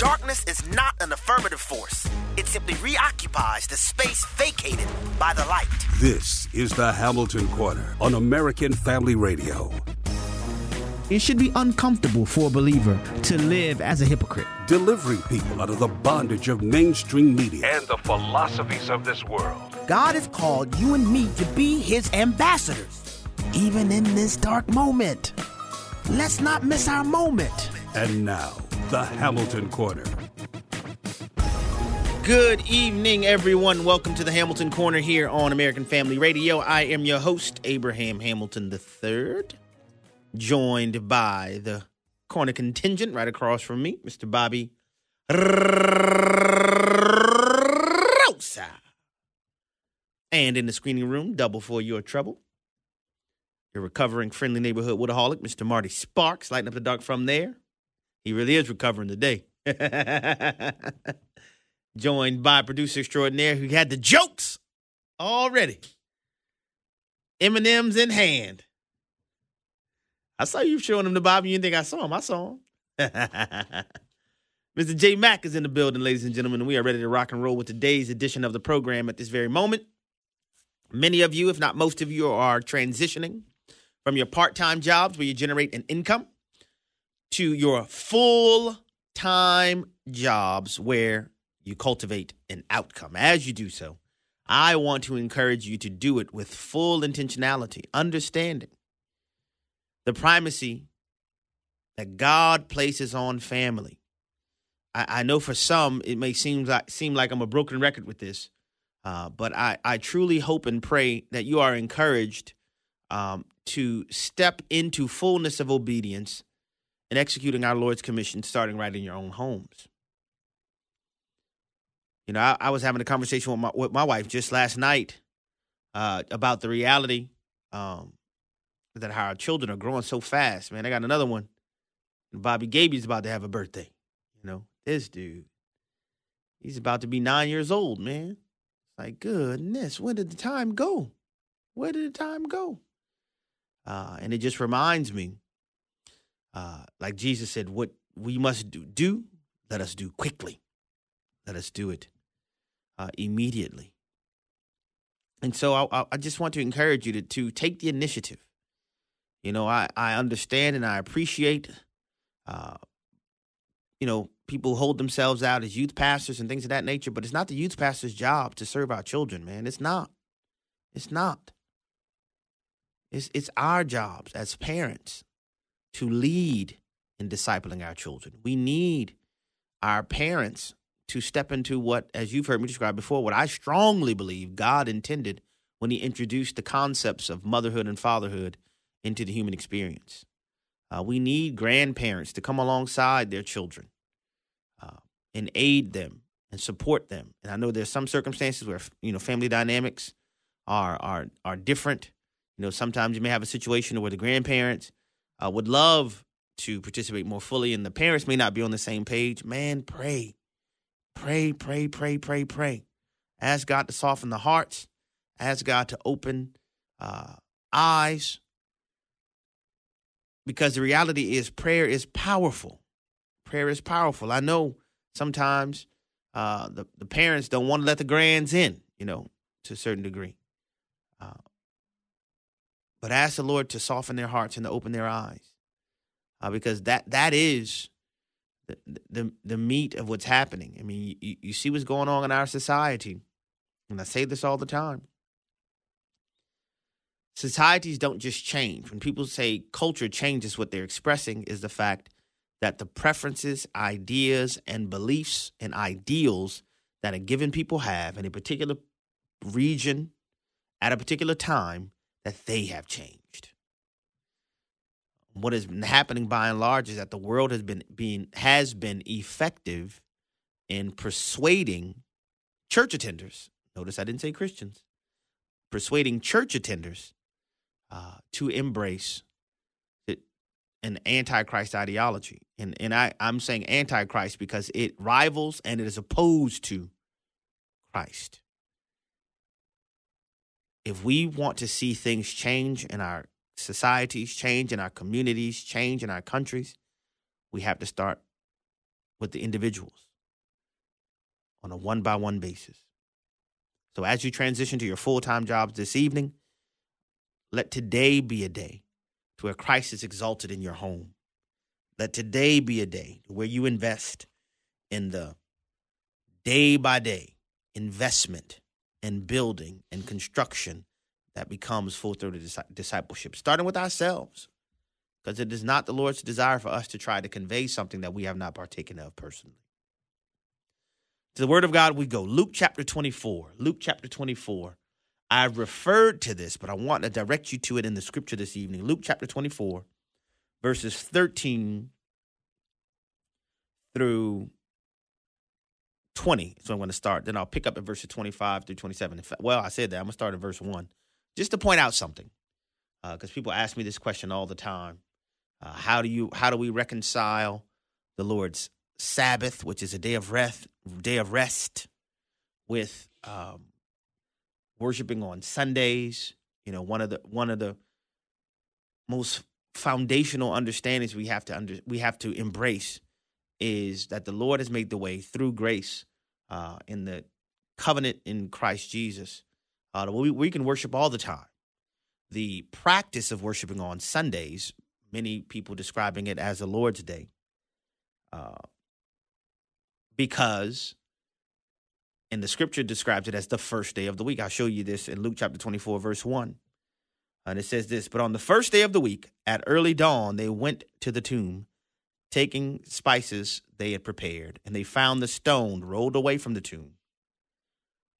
Darkness is not an affirmative force. It simply reoccupies the space vacated by the light. This is the Hamilton Corner on American Family Radio. It should be uncomfortable for a believer to live as a hypocrite. Delivering people out of the bondage of mainstream media and the philosophies of this world. God has called you and me to be his ambassadors, even in this dark moment. Let's not miss our moment. And now, the Hamilton Corner. Good evening, everyone. Welcome to the Hamilton Corner here on American Family Radio. I am your host, Abraham Hamilton III, joined by the corner contingent right across from me, Mr. Bobby Rosa. And in the screening room, double for your trouble. Your recovering friendly neighborhood Woodaholic, Mr. Marty Sparks, lighting up the dark from there. He really is recovering today. Joined by producer extraordinaire who had the jokes already. M&M's in hand. I saw you showing him the Bobby. You didn't think I saw him. I saw him. Mr. J Mack is in the building, ladies and gentlemen, and we are ready to rock and roll with today's edition of the program at this very moment. Many of you, if not most of you, are transitioning from your part time jobs where you generate an income to your full time jobs where you cultivate an outcome. As you do so, I want to encourage you to do it with full intentionality, understanding the primacy that God places on family. I, I know for some it may seem like seem like I'm a broken record with this, uh, but I, I truly hope and pray that you are encouraged um, to step into fullness of obedience and executing our Lord's commission, starting right in your own homes. You know, I, I was having a conversation with my with my wife just last night uh, about the reality um, that how our children are growing so fast. Man, I got another one. Bobby Gaby's about to have a birthday. You know, this dude, he's about to be nine years old. Man, It's like goodness, where did the time go? Where did the time go? Uh, and it just reminds me, uh, like Jesus said, what we must do, do, let us do quickly. Let us do it uh, immediately. And so I, I just want to encourage you to, to take the initiative. You know, I, I understand and I appreciate, uh, you know, people hold themselves out as youth pastors and things of that nature, but it's not the youth pastor's job to serve our children, man. It's not. It's not. It's, it's our jobs as parents to lead in discipling our children. We need our parents to step into what, as you've heard me describe before, what I strongly believe God intended when He introduced the concepts of motherhood and fatherhood into the human experience. Uh, we need grandparents to come alongside their children uh, and aid them and support them. And I know there's some circumstances where you know family dynamics are are are different. You know, sometimes you may have a situation where the grandparents uh, would love to participate more fully, and the parents may not be on the same page. Man, pray, pray, pray, pray, pray, pray. Ask God to soften the hearts. Ask God to open uh, eyes. Because the reality is, prayer is powerful. Prayer is powerful. I know sometimes uh, the the parents don't want to let the grands in, you know, to a certain degree. Uh, but ask the Lord to soften their hearts and to open their eyes, uh, because that that is the, the the meat of what's happening. I mean, you, you see what's going on in our society, and I say this all the time. Societies don't just change. When people say culture changes, what they're expressing is the fact that the preferences, ideas, and beliefs and ideals that a given people have in a particular region at a particular time that they have changed. What is happening by and large is that the world has been being has been effective in persuading church attenders. Notice I didn't say Christians. Persuading church attenders uh, to embrace an antichrist ideology. And and I, I'm saying antichrist because it rivals and it is opposed to Christ. If we want to see things change in our societies, change in our communities, change in our countries, we have to start with the individuals on a one by one basis. So as you transition to your full time jobs this evening, let today be a day to where Christ is exalted in your home. Let today be a day where you invest in the day by day investment and building and construction that becomes full throated discipleship, starting with ourselves. Because it is not the Lord's desire for us to try to convey something that we have not partaken of personally. To the word of God, we go. Luke chapter 24. Luke chapter 24. I referred to this, but I want to direct you to it in the scripture this evening. Luke chapter 24, verses 13 through 20. So I'm going to start. Then I'll pick up at verses 25 through 27. fact, Well, I said that. I'm going to start at verse 1 just to point out something because uh, people ask me this question all the time. Uh, how do you how do we reconcile the Lord's Sabbath, which is a day of rest, day of rest, with um, worshiping on Sundays? You know, one of the one of the most foundational understandings we have to under, we have to embrace is that the Lord has made the way through grace uh, in the covenant in Christ Jesus. Uh, we, we can worship all the time. The practice of worshiping on Sundays many people describing it as the Lord's Day. Uh, because and the scripture describes it as the first day of the week. I'll show you this in Luke chapter 24, verse 1. And it says this But on the first day of the week, at early dawn, they went to the tomb, taking spices they had prepared, and they found the stone rolled away from the tomb.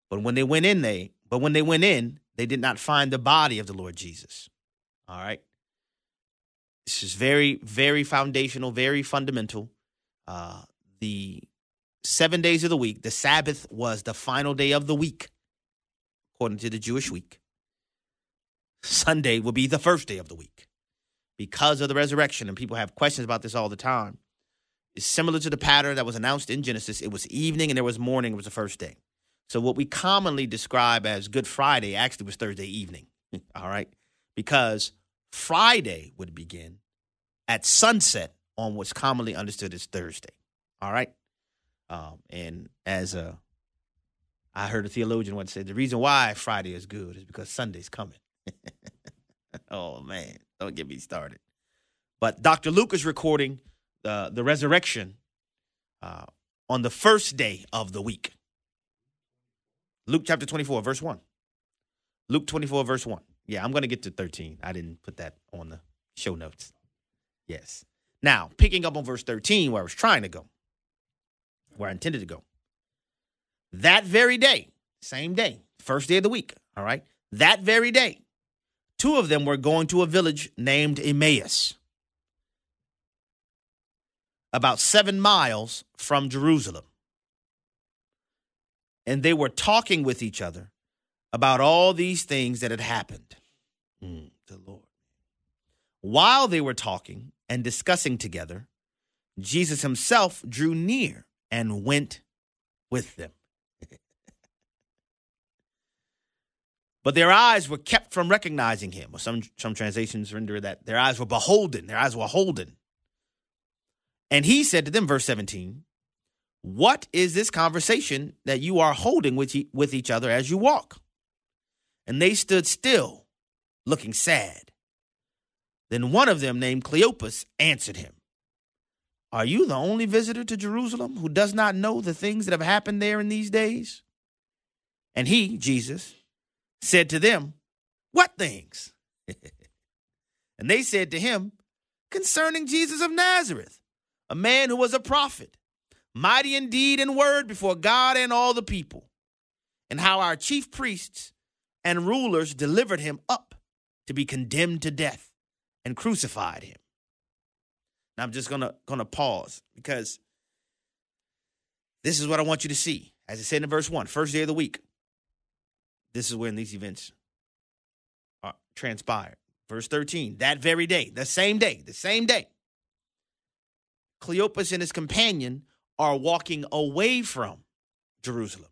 But when they went in, they but when they went in, they did not find the body of the Lord Jesus. All right. This is very, very foundational, very fundamental. Uh, the seven days of the week, the Sabbath was the final day of the week, according to the Jewish week. Sunday will be the first day of the week because of the resurrection. And people have questions about this all the time. It's similar to the pattern that was announced in Genesis. It was evening and there was morning, it was the first day. So, what we commonly describe as Good Friday actually was Thursday evening. all right. Because Friday would begin at sunset on what's commonly understood as Thursday. All right. Um, and as a, I heard a theologian once say, the reason why Friday is good is because Sunday's coming. oh man, don't get me started. But Dr. Luke is recording the the resurrection uh, on the first day of the week. Luke chapter 24, verse 1. Luke 24, verse 1. Yeah, I'm going to get to 13. I didn't put that on the show notes. Yes. Now, picking up on verse 13, where I was trying to go, where I intended to go. That very day, same day, first day of the week, all right? That very day, two of them were going to a village named Emmaus, about seven miles from Jerusalem. And they were talking with each other about all these things that had happened. Mm, the Lord. While they were talking and discussing together, Jesus himself drew near and went with them. But their eyes were kept from recognizing him. Or some, some translations render that their eyes were beholden, their eyes were holden. And he said to them, verse 17, What is this conversation that you are holding with, with each other as you walk? And they stood still, looking sad. Then one of them, named Cleopas, answered him, Are you the only visitor to Jerusalem who does not know the things that have happened there in these days? And he, Jesus, said to them, What things? and they said to him, Concerning Jesus of Nazareth, a man who was a prophet, mighty in deed and word before God and all the people, and how our chief priests and rulers delivered him up to be condemned to death and crucified him. Now I'm just gonna gonna pause because this is what I want you to see. As it said in verse one, first day of the week. This is when these events are transpired. Verse 13, that very day, the same day, the same day, Cleopas and his companion are walking away from Jerusalem.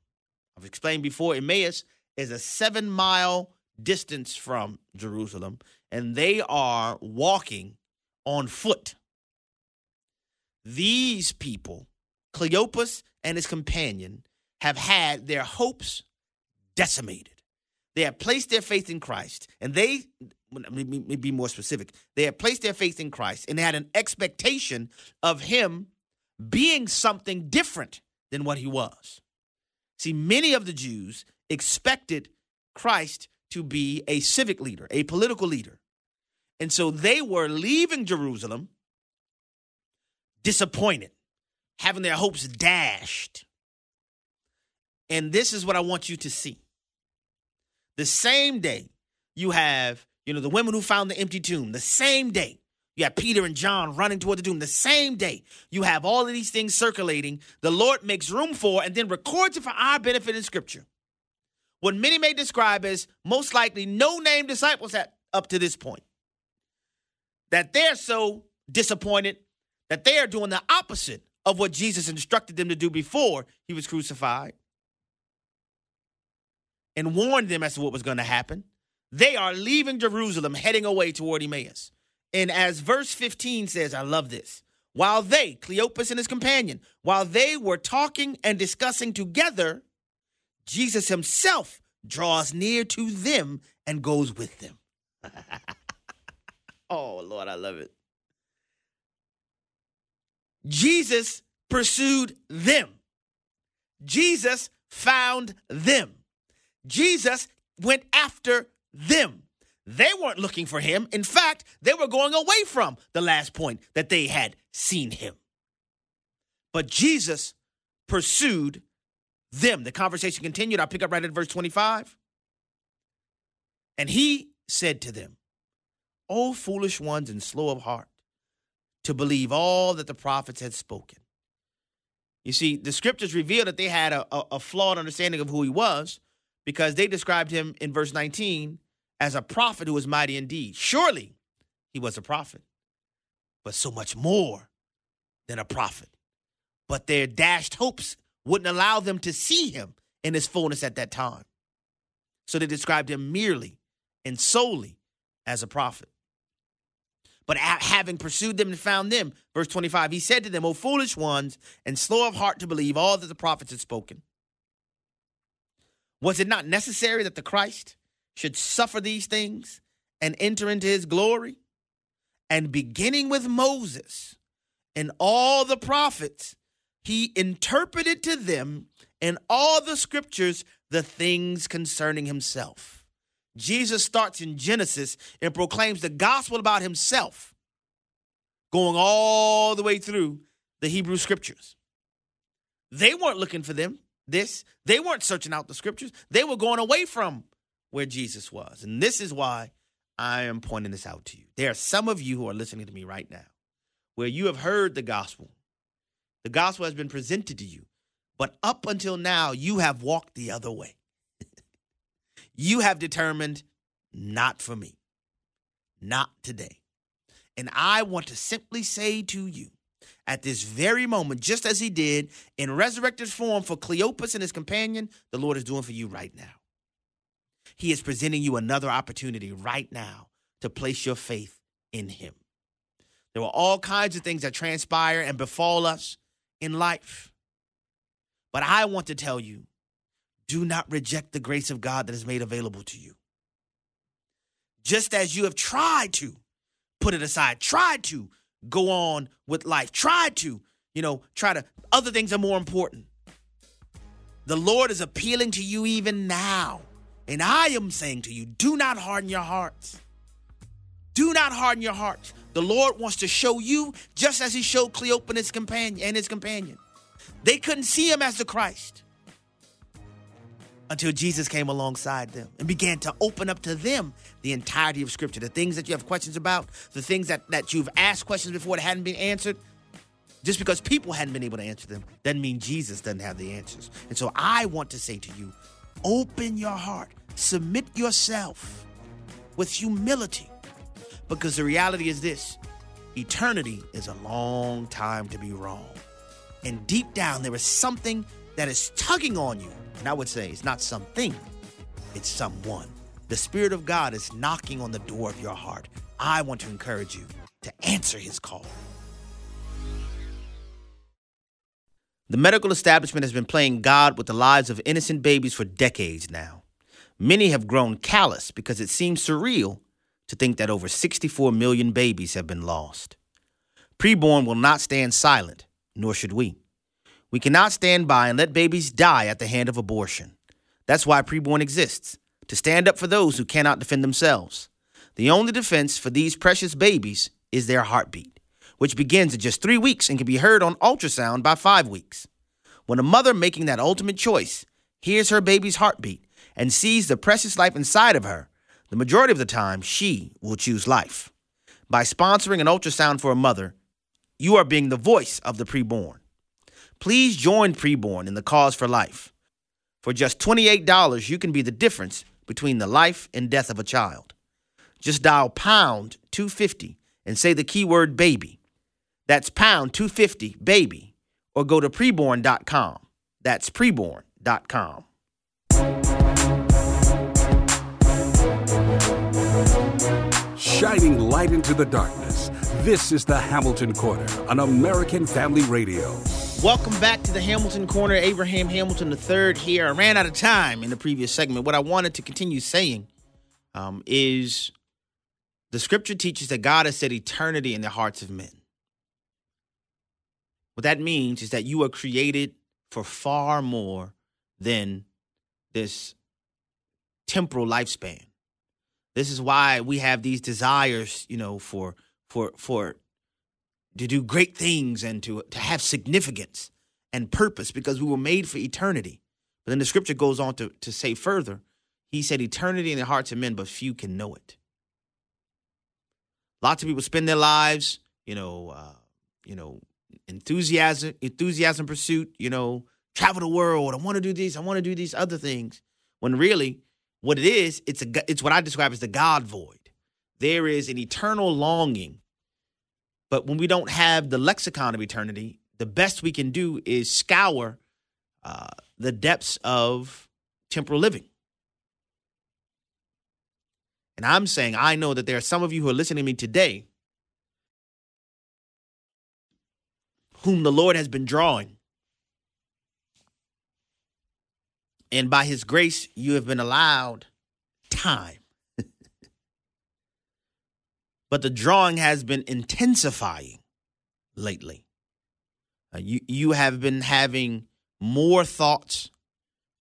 I've explained before, Emmaus is a seven mile distance from Jerusalem and they are walking on foot. These people Cleopas and his companion have had their hopes decimated. They had placed their faith in Christ, and they, let me be more specific, they had placed their faith in Christ and they had an expectation of him being something different than what he was. See, many of the Jews expected Christ to be a civic leader, a political leader. And so they were leaving Jerusalem disappointed, having their hopes dashed. And this is what I want you to see. The same day you have, you know, the women who found the empty tomb, the same day you have Peter and John running toward the tomb. The same day, you have all of these things circulating. The Lord makes room for and then records it for our benefit in Scripture. What many may describe as most likely no name disciples at, up to this point. That they're so disappointed that they are doing the opposite of what Jesus instructed them to do before he was crucified and warned them as to what was going to happen. They are leaving Jerusalem, heading away toward Emmaus. And as verse 15 says, I love this. While they, Cleopas and his companion, while they were talking and discussing together, Jesus himself draws near to them and goes with them. oh, Lord, I love it. Jesus pursued them. Jesus found them. Jesus went after them. They weren't looking for him. In fact, they were going away from the last point that they had seen him. But Jesus pursued them. The conversation continued. I'll pick up right at verse 25. And he said to them, O foolish ones and slow of heart, to believe all that the prophets had spoken. You see, the scriptures reveal that they had a, a, a flawed understanding of who he was because they described him in verse 19 as a prophet who was mighty indeed. Surely he was a prophet, but so much more than a prophet. But their dashed hopes wouldn't allow them to see him in his fullness at that time. So they described him merely and solely as a prophet. But having pursued them and found them, verse 25, he said to them, O foolish ones, and slow of heart to believe all that the prophets had spoken. Was it not necessary that the Christ should suffer these things and enter into his glory. And beginning with Moses and all the prophets, he interpreted to them in all the scriptures the things concerning himself. Jesus starts in Genesis and proclaims the gospel about himself, going all the way through the Hebrew scriptures. They weren't looking for them, this. They weren't searching out the scriptures. They were going away from where Jesus was. And this is why I am pointing this out to you. There are some of you who are listening to me right now where you have heard the gospel. The gospel has been presented to you, but up until now, you have walked the other way. you have determined, not for me, not today. And I want to simply say to you, at this very moment, just as he did in resurrected form for Cleopas and his companion, the Lord is doing for you right now. He is presenting you another opportunity right now to place your faith in Him. There are all kinds of things that transpire and befall us in life. But I want to tell you do not reject the grace of God that is made available to you. Just as you have tried to put it aside, tried to go on with life, Try to, you know, try to, other things are more important. The Lord is appealing to you even now and I am saying to you, do not harden your hearts. Do not harden your hearts. The Lord wants to show you just as he showed Cleopas and his companion and his companion. They couldn't see him as the Christ until Jesus came alongside them and began to open up to them the entirety of Scripture. The things that you have questions about, the things that, that you've asked questions before that hadn't been answered. Just because people hadn't been able to answer them doesn't mean Jesus doesn't have the answers. And so I want to say to you, open your heart Submit yourself with humility because the reality is this eternity is a long time to be wrong. And deep down, there is something that is tugging on you. And I would say it's not something, it's someone. The Spirit of God is knocking on the door of your heart. I want to encourage you to answer his call. The medical establishment has been playing God with the lives of innocent babies for decades now. Many have grown callous because it seems surreal to think that over 64 million babies have been lost. Preborn will not stand silent, nor should we. We cannot stand by and let babies die at the hand of abortion. That's why preborn exists to stand up for those who cannot defend themselves. The only defense for these precious babies is their heartbeat which begins at just three weeks and can be heard on ultrasound by five weeks. When a mother making that ultimate choice hears her baby's heartbeat and sees the precious life inside of her, the majority of the time she will choose life. By sponsoring an ultrasound for a mother, you are being the voice of the preborn. Please join preborn in the cause for life. For just $28, you can be the difference between the life and death of a child. Just dial pound 250 and say the keyword baby that's pound 250 baby or go to preborn.com. That's preborn.com. Shining light into the darkness. This is the Hamilton Corner on American Family Radio. Welcome back to the Hamilton Corner. Abraham Hamilton III here. I ran out of time in the previous segment. What I wanted to continue saying um, is the scripture teaches that God has set eternity in the hearts of men. What that means is that you are created for far more than this temporal lifespan. This is why we have these desires, you know, for for for to do great things and to to have significance and purpose because we were made for eternity. But then the scripture goes on to to say further, he said eternity in the hearts of men, but few can know it. Lots of people spend their lives, you know, uh, you know, enthusiasm, enthusiasm pursuit, you know, travel the world. I want to do this. I want to do these other things. When really, what it is, it's a it's what I describe as the God void. There is an eternal longing, but when we don't have the lexicon of eternity, the best we can do is scour uh, the depths of temporal living. And I'm saying, I know that there are some of you who are listening to me today whom the Lord has been drawing. And by his grace, you have been allowed time. But the drawing has been intensifying lately. Uh, you, you have been having more thoughts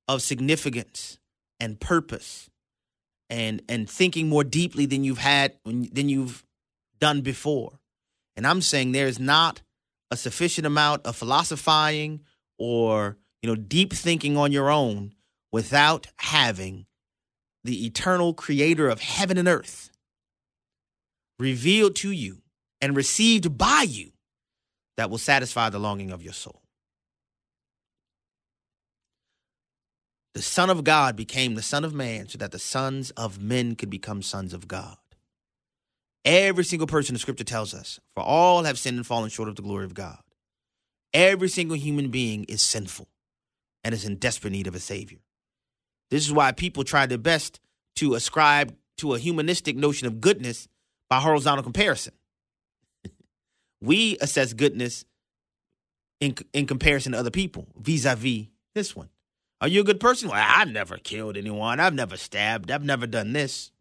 of significance and purpose and and thinking more deeply than you've had than you've done before. And I'm saying there is not a sufficient amount of philosophizing or you know deep thinking on your own without having the eternal creator of heaven and earth revealed to you and received by you that will satisfy the longing of your soul. The Son of God became the Son of Man so that the sons of men could become sons of God. Every single person the scripture tells us, for all have sinned and fallen short of the glory of God. Every single human being is sinful and is in desperate need of a savior. This is why people try their best to ascribe to a humanistic notion of goodness by horizontal comparison. we assess goodness in in comparison to other people, vis-a-vis this one. Are you a good person? Well, I've never killed anyone. I've never stabbed. I've never done this.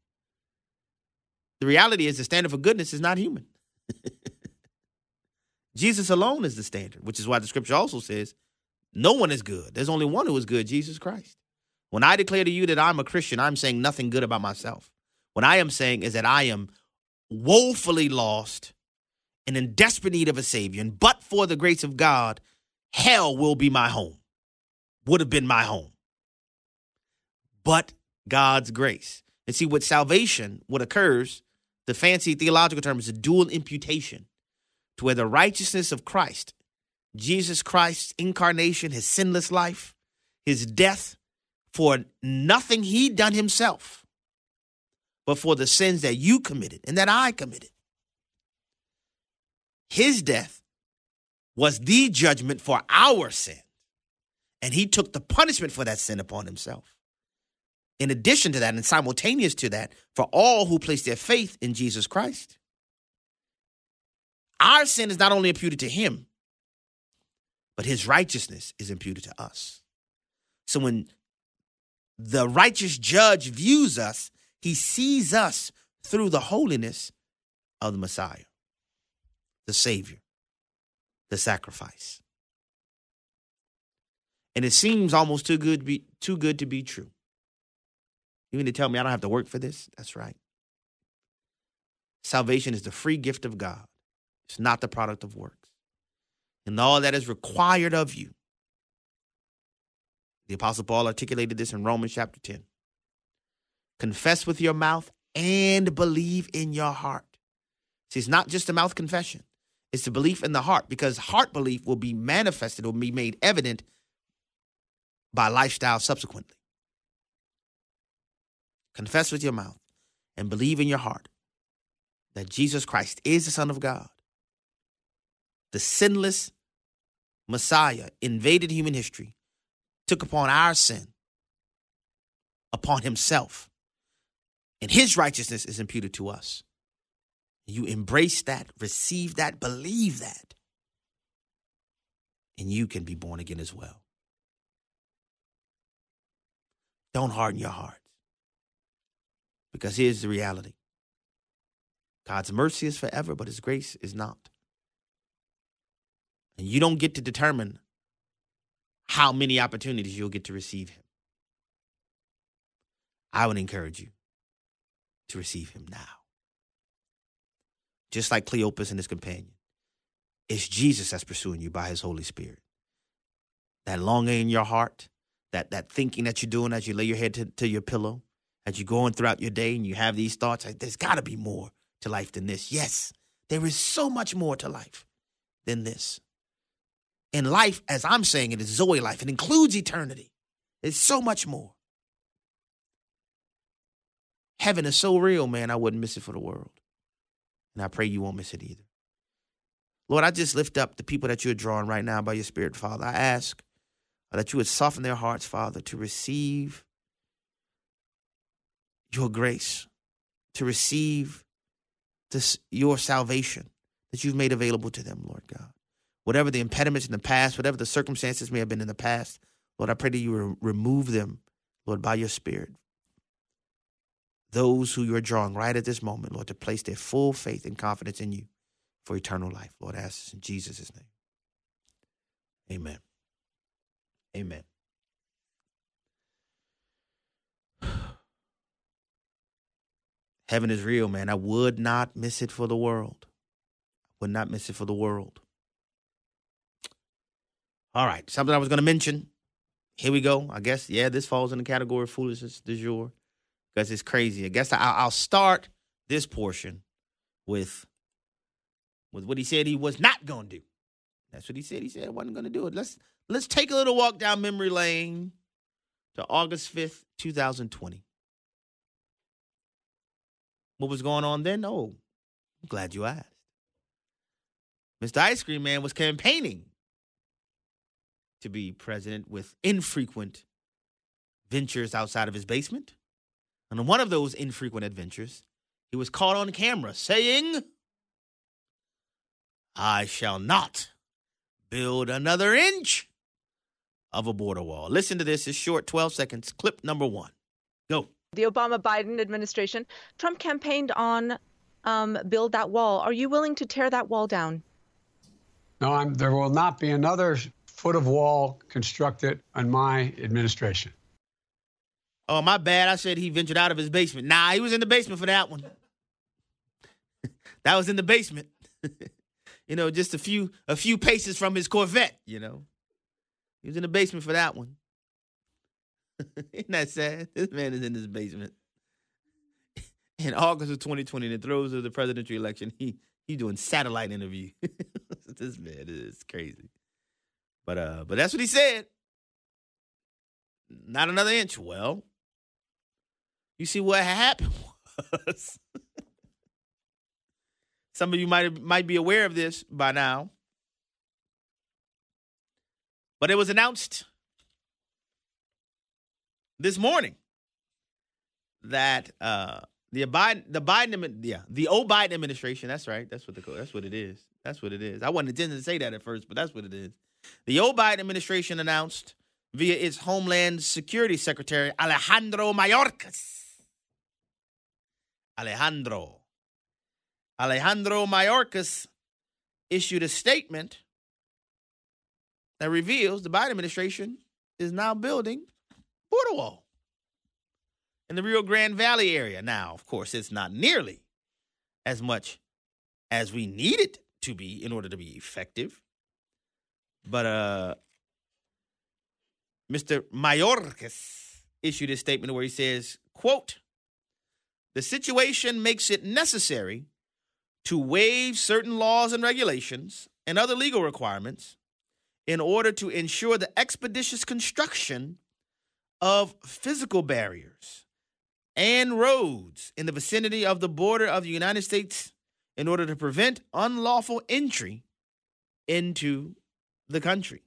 The reality is the standard for goodness is not human. Jesus alone is the standard, which is why the scripture also says, no one is good. There's only one who is good, Jesus Christ. When I declare to you that I'm a Christian, I'm saying nothing good about myself. What I am saying is that I am woefully lost and in desperate need of a Savior. And but for the grace of God, hell will be my home, would have been my home. But God's grace. And see, with salvation, what occurs the fancy theological term is a dual imputation, to where the righteousness of Christ, Jesus Christ's incarnation, his sinless life, his death for nothing he done himself, but for the sins that you committed and that I committed. His death was the judgment for our sin, and he took the punishment for that sin upon himself in addition to that and simultaneous to that, for all who place their faith in Jesus Christ. Our sin is not only imputed to him, but his righteousness is imputed to us. So when the righteous judge views us, he sees us through the holiness of the Messiah, the Savior, the sacrifice. And it seems almost too good to be too good to be true. You mean to tell me I don't have to work for this? That's right. Salvation is the free gift of God. It's not the product of works. And all that is required of you. The Apostle Paul articulated this in Romans chapter 10. Confess with your mouth and believe in your heart. See, it's not just a mouth confession, it's the belief in the heart because heart belief will be manifested, will be made evident by lifestyle subsequently. Confess with your mouth and believe in your heart that Jesus Christ is the Son of God. The sinless Messiah invaded human history, took upon our sin upon himself, and his righteousness is imputed to us. You embrace that, receive that, believe that, and you can be born again as well. Don't harden your hearts. Because here's the reality God's mercy is forever, but his grace is not. And you don't get to determine how many opportunities you'll get to receive him. I would encourage you to receive him now. Just like Cleopas and his companion. It's Jesus that's pursuing you by his Holy Spirit. That longing in your heart, that, that thinking that you're doing as you lay your head to, to your pillow, as you're going throughout your day and you have these thoughts, there's got to be more to life than this. Yes, there is so much more to life than this. And life, as I'm saying it, is Zoe life. It includes eternity. It's so much more. Heaven is so real, man, I wouldn't miss it for the world. And I pray you won't miss it either. Lord, I just lift up the people that you're drawing right now by your Spirit, Father. I ask that you would soften their hearts, Father, to receive your grace, to receive this, your salvation that you've made available to them, Lord God. Whatever the impediments in the past, whatever the circumstances may have been in the past, Lord, I pray that you re- remove them, Lord, by your Spirit. Those who you're drawing right at this moment, Lord, to place their full faith and confidence in you for eternal life. Lord, I ask this in Jesus' name. Amen. Amen. Heaven is real, man. I would not miss it for the world. Would not miss it for the world. All right, something I was going to mention. Here we go. I guess, yeah, this falls in the category of foolishness du jour because it's crazy. I guess I, will start this portion with with what he said he was not going to do. That's what he said. He said he wasn't going to do it. Let's let's take a little walk down memory lane to August 5th, 2020. What was going on then? Oh, I'm glad you asked. Mr. Ice Cream Man was campaigning to be president with infrequent ventures outside of his basement. And on one of those infrequent adventures, he was caught on camera saying, I shall not build another inch of a border wall. Listen to this. It's short, 12 seconds. Clip number one. Go the Obama Biden administration, Trump campaigned on um, build that wall. Are you willing to tear that wall down? No, I'm, there will not be another foot of wall constructed on my administration. Oh, my bad. I said he ventured out of his basement. Nah, he was in the basement for that one. that was in the basement. you know, just a few a few paces from his Corvette, you know. He was in the basement for that one. Isn't that sad? This man is in his basement. In August of 2020, in the throes of the presidential election, he he doing satellite interview. this man is crazy. But uh, but that's what he said. Not another inch. Well, you see what happened was. Some of you might might be aware of this by now. But it was announced this morning that uh, the Biden, the Biden, yeah, the old Biden administration. That's right. That's what the that's what it is. That's what it is. I wasn't intending to say that at first, but that's what it is. The old Biden administration announced via its Homeland Security Secretary, Alejandro Mayorkas. Alejandro. Alejandro Mayorkas issued a statement that reveals the Biden administration is now building border wall in the Rio Grande Valley area. Now, of course, it's not nearly as much as we need it to be in order to be effective. But uh Mr. Mayorkas issued a statement where he says, quote, the situation makes it necessary to waive certain laws and regulations and other legal requirements in order to ensure the expeditious construction of physical barriers and roads in the vicinity of the border of the United States in order to prevent unlawful entry into the country.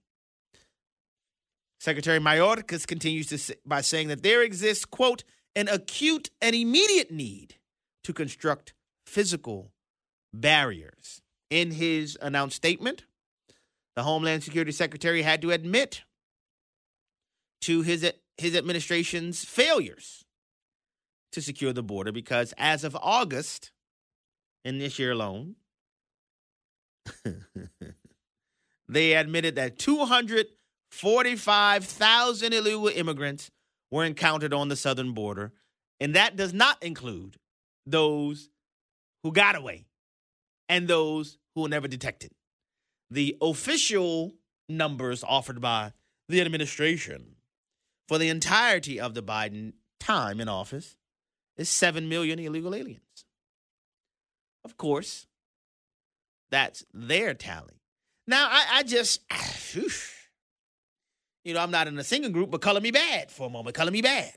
Secretary Mayorkas continues to say, by saying that there exists, quote, an acute and immediate need to construct physical barriers. In his announced statement, the Homeland Security Secretary had to admit to his, his administration's failures to secure the border because as of August in this year alone, they admitted that 245,000 illegal immigrants were encountered on the southern border. And that does not include those who got away and those who were never detected. The official numbers offered by the administration for the entirety of the Biden time in office is 7 million illegal aliens. Of course, that's their tally. Now, I, I just, whew, you know, I'm not in a singing group, but color me bad for a moment. Color me bad.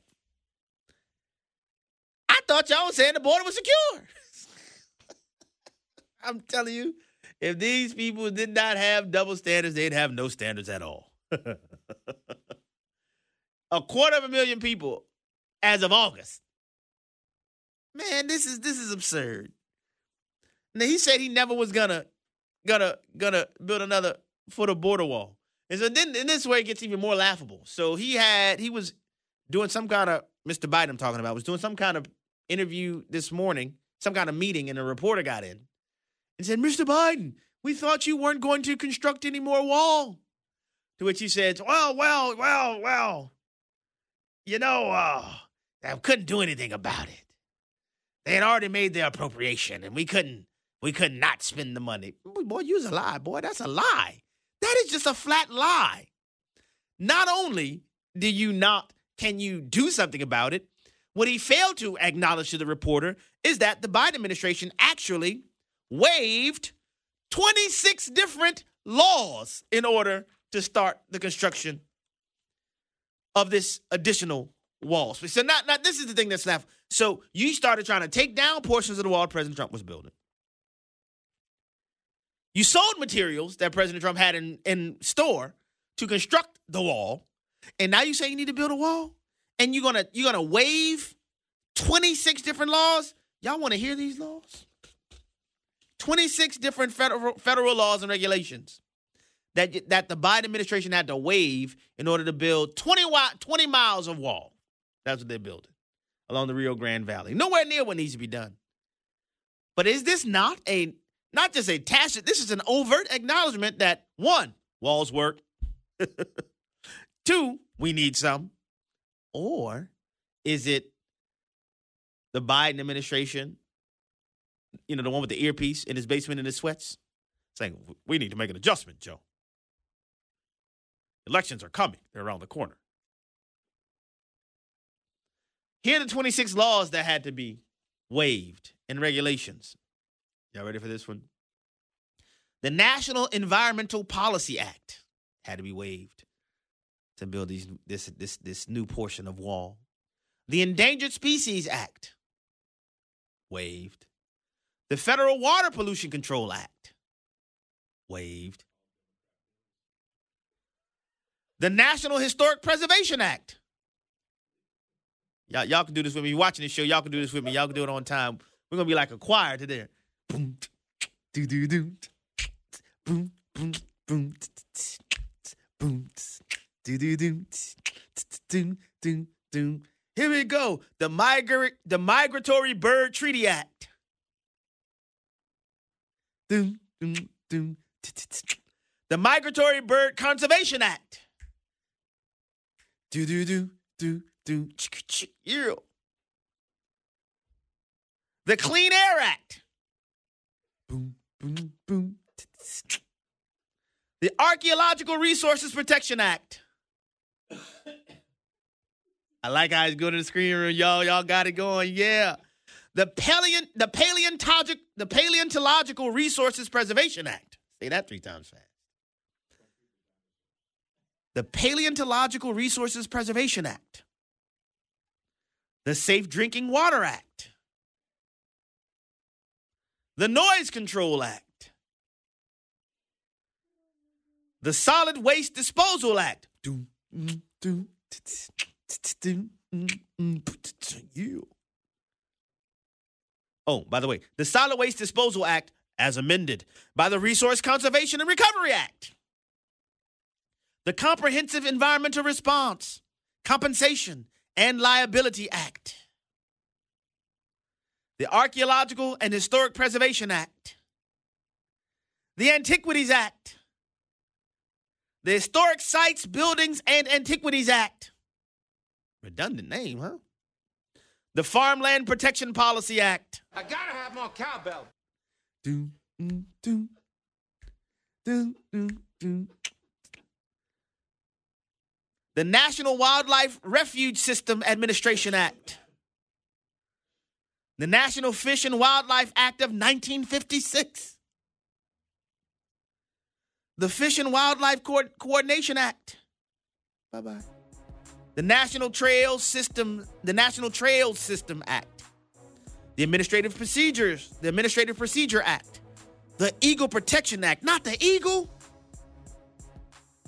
I thought y'all was saying the border was secure. I'm telling you, if these people did not have double standards, they'd have no standards at all. a quarter of a million people as of August. Man, this is this is absurd. Now he said he never was gonna gonna gonna build another foot of border wall. And so then in this way it gets even more laughable. So he had he was doing some kind of Mr. Biden I'm talking about was doing some kind of interview this morning, some kind of meeting, and a reporter got in and said, Mr. Biden, we thought you weren't going to construct any more wall. To which he said, Well, well, well, well, you know, uh, I couldn't do anything about it. They had already made their appropriation, and we couldn't we could not spend the money. Boy, use a lie, boy. That's a lie. That is just a flat lie. Not only do you not can you do something about it, what he failed to acknowledge to the reporter is that the Biden administration actually waived 26 different laws in order to start the construction of this additional wall. So not, not this is the thing that's left. So you started trying to take down portions of the wall President Trump was building. You sold materials that President Trump had in, in store to construct the wall, and now you say you need to build a wall, and you're gonna you're gonna waive 26 different laws. Y'all want to hear these laws? 26 different federal federal laws and regulations that that the Biden administration had to waive in order to build 20 20 miles of wall. That's what they're building along the Rio Grande Valley. Nowhere near what needs to be done. But is this not a not just a tacit, this is an overt acknowledgement that one, walls work. Two, we need some. Or is it the Biden administration, you know, the one with the earpiece in his basement in his sweats, saying, we need to make an adjustment, Joe. Elections are coming, they're around the corner. Here are the 26 laws that had to be waived and regulations. Y'all ready for this one? The National Environmental Policy Act had to be waived to build these this this this new portion of wall. The Endangered Species Act waived. The Federal Water Pollution Control Act waived. The National Historic Preservation Act. Y'all, y'all can do this with me. You're watching this show, y'all can do this with me. Y'all can do it on time. We're gonna be like a choir today. Boom, do do do, boom, boom, boom. boom, do do do, do do do. Here we go. The migratory the Migratory Bird Treaty Act. Doom, doom, doom, the Migratory Bird Conservation Act. Do do do do do. Yeah. The Clean Air Act. Boom, boom, boom. The Archaeological Resources Protection Act. I like how it's going to the screen room, y'all. Y'all got it going. Yeah. The paleont the paleontologic the Paleontological Resources Preservation Act. Say that three times fast. The Paleontological Resources Preservation Act. The Safe Drinking Water Act. The Noise Control Act. The Solid Waste Disposal Act. Oh, by the way, the Solid Waste Disposal Act, as amended by the Resource Conservation and Recovery Act, the Comprehensive Environmental Response, Compensation, and Liability Act, the Archaeological and Historic Preservation Act, the Antiquities Act, the Historic Sites, Buildings, and Antiquities Act. Redundant name, huh? The Farmland Protection Policy Act. I gotta have more cowbell. Do, do, do, do, do, do. The National Wildlife Refuge System Administration Act. The National Fish and Wildlife Act of 1956. The Fish and Wildlife Co- Coordination Act. Bye bye. The National Trails System, the National Trails System Act. The Administrative Procedures, the Administrative Procedure Act. The Eagle Protection Act, not the eagle.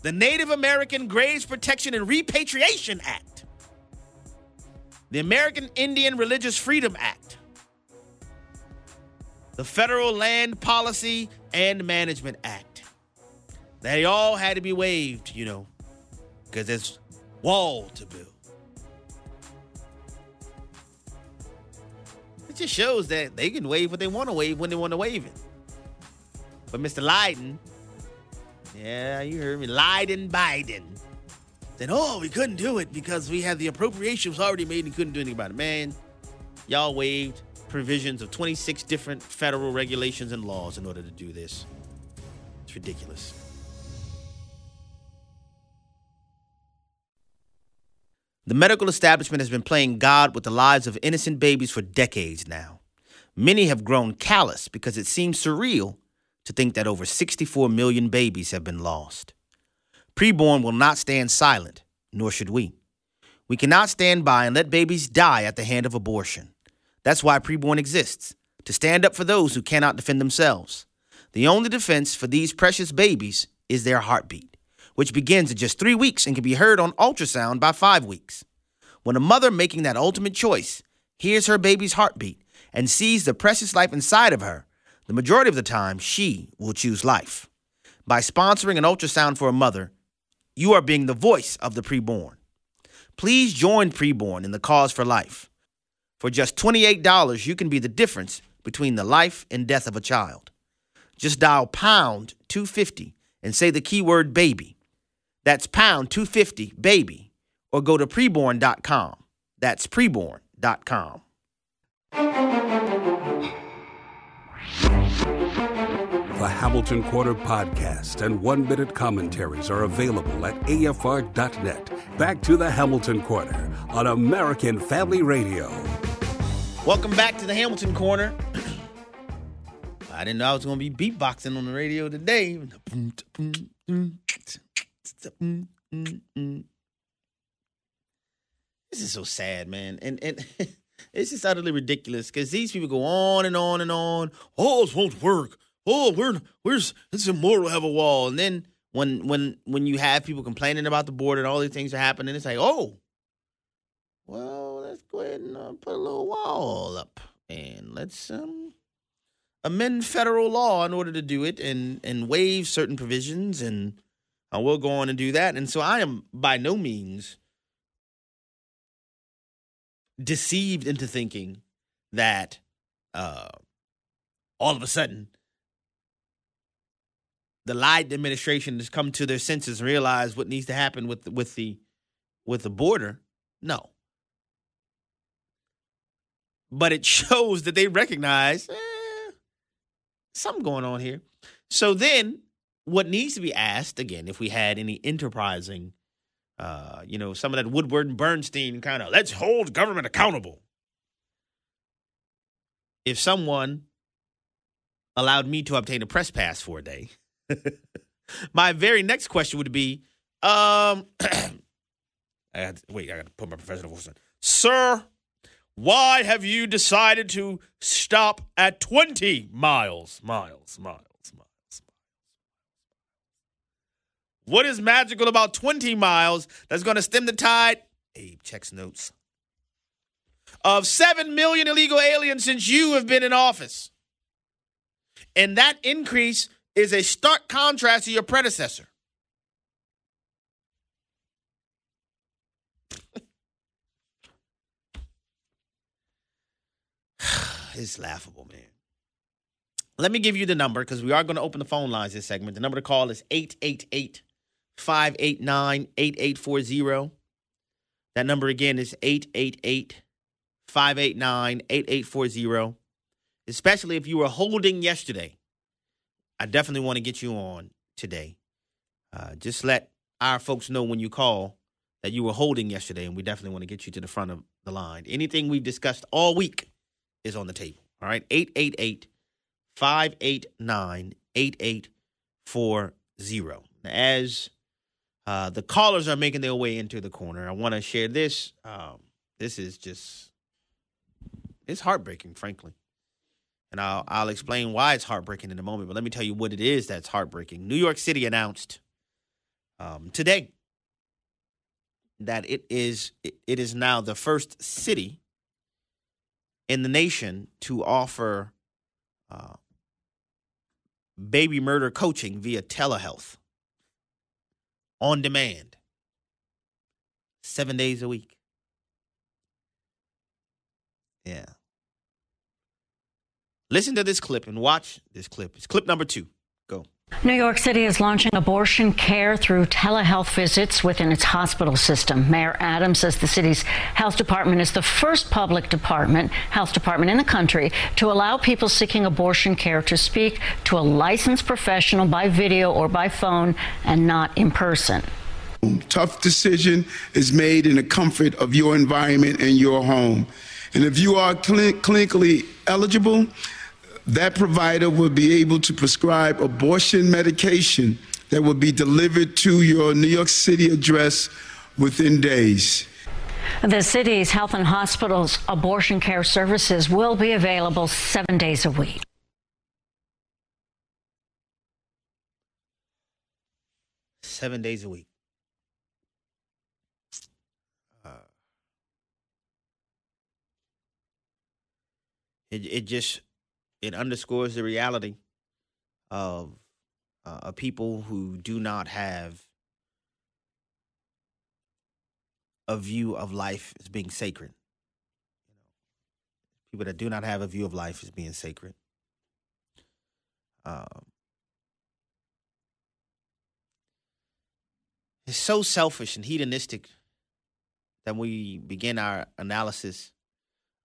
The Native American Graves Protection and Repatriation Act. The American Indian Religious Freedom Act. The Federal Land Policy and Management Act. They all had to be waived, you know, because there's wall to build. It just shows that they can waive what they want to waive when they want to waive it. But Mr. Leiden, yeah, you heard me, Leiden Biden, said, oh, we couldn't do it because we had the appropriations already made and couldn't do anything about it. Man, y'all waived provisions of 26 different federal regulations and laws in order to do this. It's ridiculous. The medical establishment has been playing God with the lives of innocent babies for decades now. Many have grown callous because it seems surreal to think that over 64 million babies have been lost. Preborn will not stand silent, nor should we. We cannot stand by and let babies die at the hand of abortion. That's why Preborn exists, to stand up for those who cannot defend themselves. The only defense for these precious babies is their heartbeat, which begins at just three weeks and can be heard on ultrasound by five weeks. When a mother making that ultimate choice hears her baby's heartbeat and sees the precious life inside of her, the majority of the time she will choose life. By sponsoring an ultrasound for a mother, you are being the voice of the preborn. Please join Preborn in the cause for life. For just $28, you can be the difference between the life and death of a child. Just dial pound 250 and say the keyword baby. That's pound 250 baby or go to preborn.com. That's preborn.com. The Hamilton Corner podcast and one minute commentaries are available at AFR.net. Back to the Hamilton Corner on American Family Radio. Welcome back to the Hamilton Corner. I didn't know I was going to be beatboxing on the radio today. This is so sad, man. And and it's just utterly ridiculous because these people go on and on and on. Oh, this won't work. Oh, we're where's it's immoral to have a wall. And then when when when you have people complaining about the board and all these things are happening, it's like, oh, well, let's go ahead and uh, put a little wall up and let's um amend federal law in order to do it and and waive certain provisions and Uh, we'll go on and do that. And so I am by no means deceived into thinking that uh, all of a sudden the Biden administration has come to their senses and realized what needs to happen with with the with the border. No, but it shows that they recognize eh, something going on here. So then, what needs to be asked again, if we had any enterprising, uh, you know, some of that Woodward and Bernstein kind of let's hold government accountable. If someone allowed me to obtain a press pass for a day, my very next question would be, um, I got wait, I got to put my professional voice on, sir. Why have you decided to stop at 20 miles, miles, miles, miles, miles? What is magical about 20 miles that's going to stem the tide? Abe checks notes. Of 7 million illegal aliens since you have been in office. And that increase is a stark contrast to your predecessor. it's laughable, man. Let me give you the number because we are going to open the phone lines this segment. The number to call is 888 589 8840. That number again is 888 589 8840. Especially if you were holding yesterday. I definitely want to get you on today. Uh, just let our folks know when you call that you were holding yesterday, and we definitely want to get you to the front of the line. Anything we've discussed all week is on the table. All right. 888 589 8840. As uh, the callers are making their way into the corner, I want to share this. Um, this is just, it's heartbreaking, frankly. And I'll, I'll explain why it's heartbreaking in a moment. But let me tell you what it is that's heartbreaking. New York City announced um, today that it is it is now the first city in the nation to offer uh, baby murder coaching via telehealth on demand, seven days a week. Yeah. Listen to this clip and watch this clip. It's clip number two. Go. New York City is launching abortion care through telehealth visits within its hospital system. Mayor Adams says the city's health department is the first public department, health department in the country to allow people seeking abortion care to speak to a licensed professional by video or by phone and not in person. Tough decision is made in the comfort of your environment and your home. And if you are clinically eligible, that provider will be able to prescribe abortion medication that will be delivered to your New York City address within days. The city's health and hospitals abortion care services will be available seven days a week. Seven days a week. It, it just it underscores the reality of uh, a people who do not have a view of life as being sacred. People that do not have a view of life as being sacred. Um, it's so selfish and hedonistic that we begin our analysis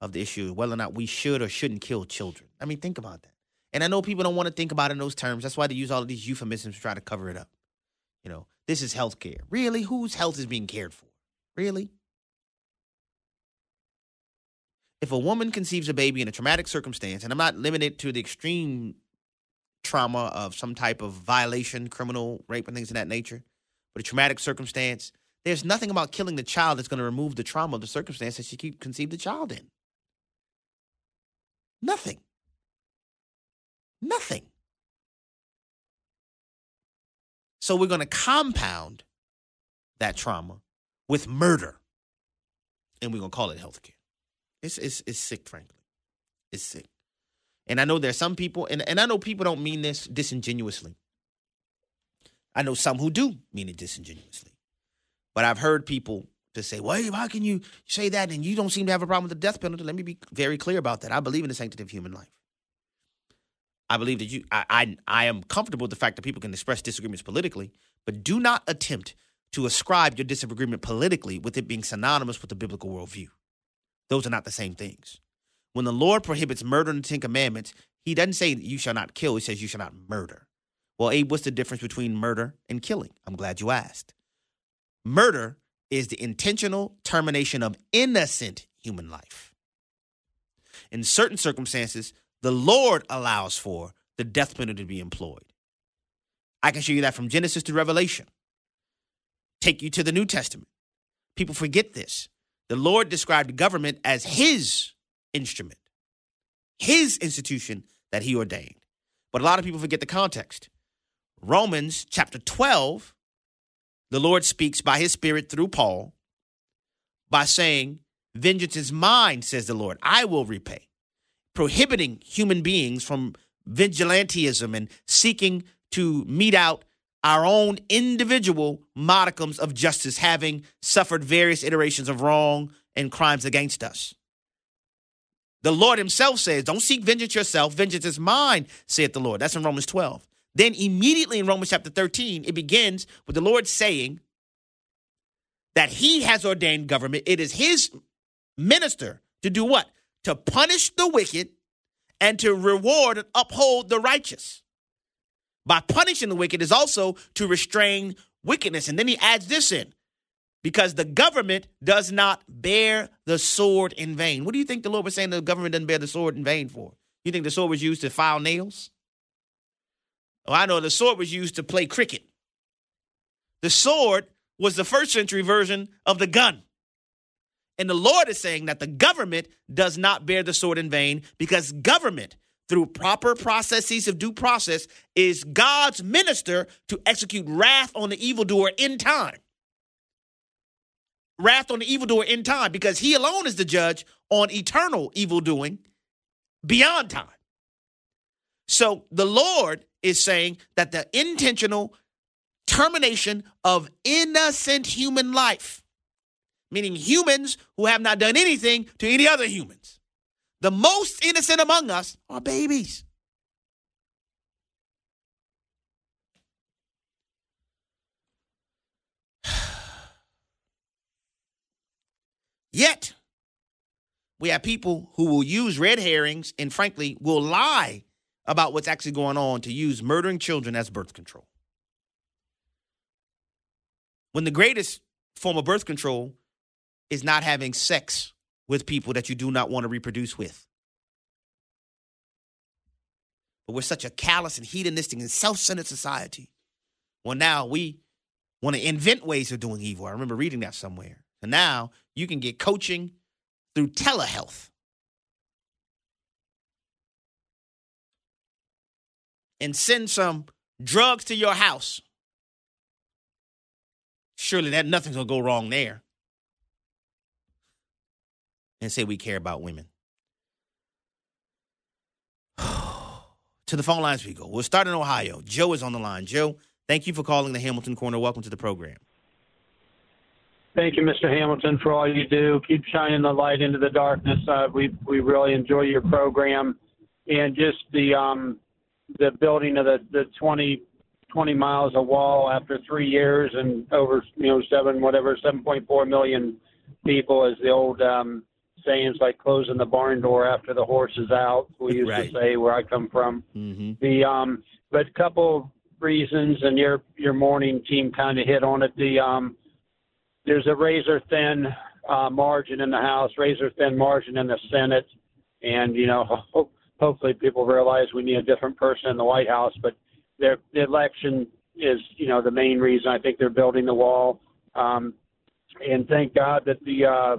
of the issue, whether or not we should or shouldn't kill children. I mean, think about that. And I know people don't want to think about it in those terms. That's why they use all of these euphemisms to try to cover it up. You know, this is health care. Really? Whose health is being cared for? Really? If a woman conceives a baby in a traumatic circumstance, and I'm not limited to the extreme trauma of some type of violation, criminal rape, and things of that nature, but a traumatic circumstance, there's nothing about killing the child that's going to remove the trauma of the circumstance that she conceived the child in. Nothing. Nothing. So we're going to compound that trauma with murder. And we're going to call it healthcare. It's, it's, it's sick, frankly. It's sick. And I know there's some people, and, and I know people don't mean this disingenuously. I know some who do mean it disingenuously. But I've heard people to say, well, how can you say that and you don't seem to have a problem with the death penalty? Let me be very clear about that. I believe in the sanctity of human life. I believe that you, I, I, I am comfortable with the fact that people can express disagreements politically, but do not attempt to ascribe your disagreement politically with it being synonymous with the biblical worldview. Those are not the same things. When the Lord prohibits murder in the Ten Commandments, he doesn't say you shall not kill, he says you shall not murder. Well, Abe, what's the difference between murder and killing? I'm glad you asked. Murder is the intentional termination of innocent human life. In certain circumstances, the Lord allows for the death penalty to be employed. I can show you that from Genesis to Revelation. Take you to the New Testament. People forget this. The Lord described government as his instrument, his institution that he ordained. But a lot of people forget the context. Romans chapter 12, the Lord speaks by his spirit through Paul by saying, Vengeance is mine, says the Lord. I will repay. Prohibiting human beings from vigilantism and seeking to mete out our own individual modicums of justice, having suffered various iterations of wrong and crimes against us. The Lord Himself says, Don't seek vengeance yourself. Vengeance is mine, saith the Lord. That's in Romans 12. Then immediately in Romans chapter 13, it begins with the Lord saying that He has ordained government. It is His minister to do what? To punish the wicked and to reward and uphold the righteous by punishing the wicked is also to restrain wickedness. And then he adds this in because the government does not bear the sword in vain. What do you think the Lord was saying the government doesn't bear the sword in vain for? You think the sword was used to file nails? Oh, I know the sword was used to play cricket. The sword was the first century version of the gun. And the Lord is saying that the government does not bear the sword in vain because government through proper processes of due process is God's minister to execute wrath on the evildoer in time. Wrath on the evildoer in time because he alone is the judge on eternal evildoing beyond time. So the Lord is saying that the intentional termination of innocent human life, meaning humans who have not done anything to any other humans, the most innocent among us are babies. Yet, we have people who will use red herrings and, frankly, will lie about what's actually going on to use murdering children as birth control. When the greatest form of birth control is not having sex with people that you do not want to reproduce with. But we're such a callous and hedonistic and self centered society. Well, now we want to invent ways of doing evil. I remember reading that somewhere. And now you can get coaching through telehealth. And send some drugs to your house. Surely that nothing's gonna go wrong there and say we care about women. to the phone lines we go. We'll start in Ohio. Joe is on the line. Joe, thank you for calling the Hamilton Corner. Welcome to the program. Thank you, Mr. Hamilton, for all you do. Keep shining the light into the darkness. Uh, we we really enjoy your program, and just the um, the building of the the 20, 20 miles of wall after three years and over you know seven whatever seven point four million people is the old um, sayings like closing the barn door after the horse is out. We used right. to say where I come from. Mm-hmm. The um, but a couple reasons, and your your morning team kind of hit on it. The um, there's a razor thin uh, margin in the House, razor thin margin in the Senate, and you know hopefully people realize we need a different person in the White House. But their the election is you know the main reason I think they're building the wall. Um, and thank God that the uh,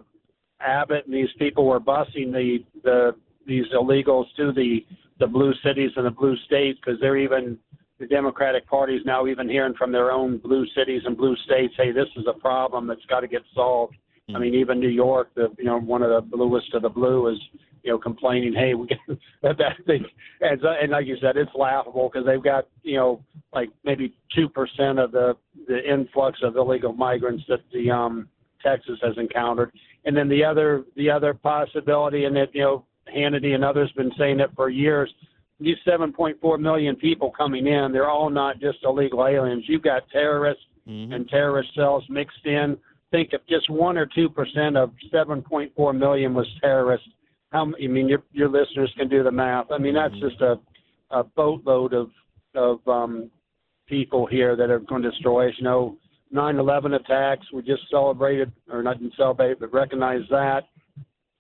Abbott and these people were busing the the these illegals to the the blue cities and the blue states because they're even the Democratic Party is now even hearing from their own blue cities and blue states, hey, this is a problem that's got to get solved. Mm-hmm. I mean, even New York, the you know one of the bluest of the blue, is you know, complaining, hey, we got that, that thing, and, and like you said, it's laughable because they've got, you know, like maybe two percent of the the influx of illegal migrants that the um, Texas has encountered, and then the other the other possibility, and that you know, Hannity and others been saying it for years. These 7.4 million people coming in, they're all not just illegal aliens. You've got terrorists mm-hmm. and terrorist cells mixed in. Think if just one or two percent of 7.4 million was terrorists, how I mean your your listeners can do the math. I mean that's just a a boatload of of um, people here that are going to destroy us. You know, 9/11 attacks. We just celebrated, or not celebrate, but recognize that.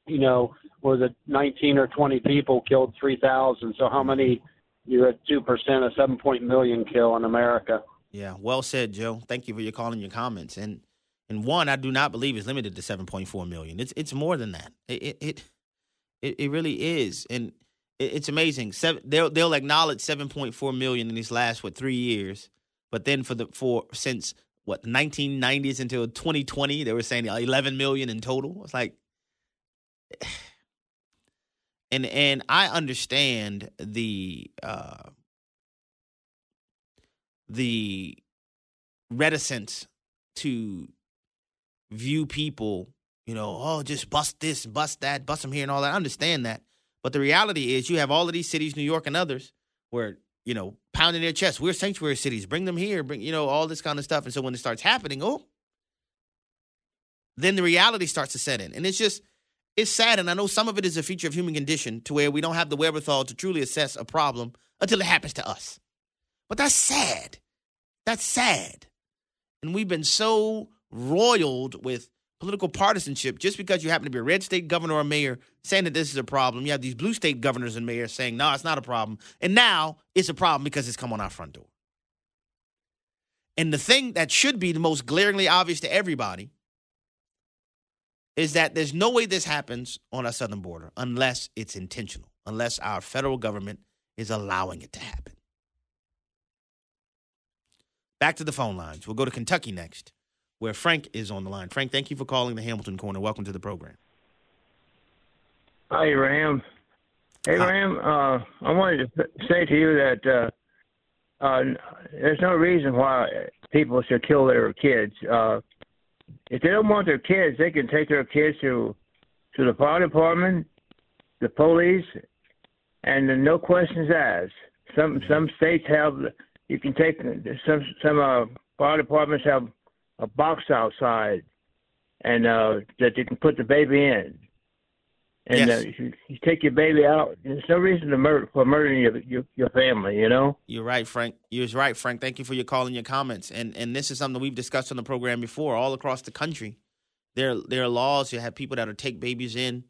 You know, was it 19 or 20 people killed 3,000? So how many? You're at two percent of 7 point million kill in America. Yeah, well said, Joe. Thank you for your calling your comments. And and one, I do not believe is limited to 7.4 million. It's it's more than that. It it it, it really is, and it, it's amazing. Seven, they'll they'll acknowledge 7.4 million in these last what three years, but then for the for since what 1990s until 2020, they were saying 11 million in total. It's like. And and I understand the uh, the reticence to view people, you know, oh, just bust this, bust that, bust them here and all that. I understand that. But the reality is you have all of these cities, New York and others, where, you know, pounding their chests. we're sanctuary cities, bring them here, bring, you know, all this kind of stuff. And so when it starts happening, oh, then the reality starts to set in. And it's just, it's sad. And I know some of it is a feature of human condition to where we don't have the wherewithal to truly assess a problem until it happens to us. But that's sad. That's sad. And we've been so roiled with political partisanship just because you happen to be a red state governor or mayor saying that this is a problem. You have these blue state governors and mayors saying, no, it's not a problem. And now it's a problem because it's come on our front door. And the thing that should be the most glaringly obvious to everybody is that there's no way this happens on our southern border unless it's intentional, unless our federal government is allowing it to happen. Back to the phone lines. We'll go to Kentucky next, where Frank is on the line. Frank, thank you for calling the Hamilton Corner. Welcome to the program. Hi, Ram. Hey, Hi. Ram. Uh, I wanted to say to you that uh, uh, there's no reason why people should kill their kids. Uh, if they don't want their kids, they can take their kids to to the fire department, the police, and no questions asked. Some some states have you can take some some uh, fire departments have a box outside, and uh, that you can put the baby in. And yes. uh, you, you take your baby out. There's no reason to murder for murdering your, your, your family. You know. You're right, Frank. You're right, Frank. Thank you for your call and your comments. And and this is something we've discussed on the program before. All across the country, there there are laws. You have people that will take babies in,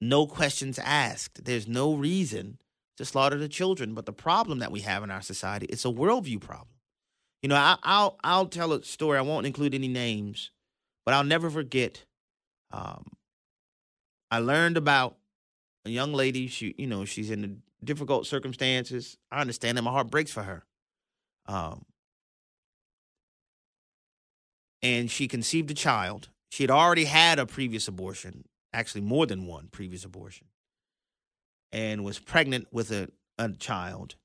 no questions asked. There's no reason to slaughter the children. But the problem that we have in our society, it's a worldview problem. You know, I, will I'll tell a story. I won't include any names, but I'll never forget. Um, I learned about a young lady. She, you know, she's in difficult circumstances. I understand that my heart breaks for her. Um, and she conceived a child. She had already had a previous abortion, actually more than one previous abortion and was pregnant with a, a child,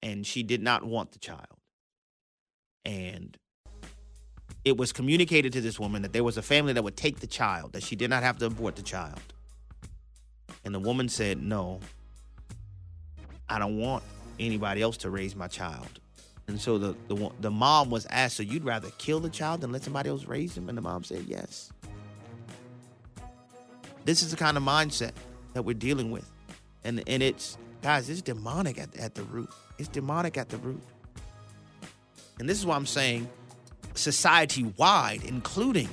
and she did not want the child. And it was communicated to this woman that there was a family that would take the child, that she did not have to abort the child. And the woman said, No, I don't want anybody else to raise my child. And so the, the, the mom was asked, So you'd rather kill the child than let somebody else raise him? And the mom said, Yes. This is the kind of mindset that we're dealing with and and it's guys, it's demonic at, at the root. It's demonic at the root. And this is why I'm saying society wide, including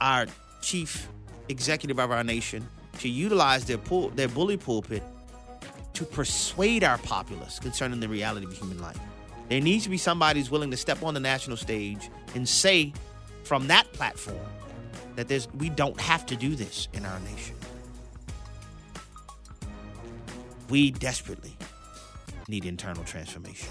our chief executive of our nation, to utilize their pull, their bully pulpit to persuade our populace concerning the reality of human life. There needs to be somebody who's willing to step on the national stage and say from that platform that there's we don't have to do this in our nation. We desperately need internal transformation.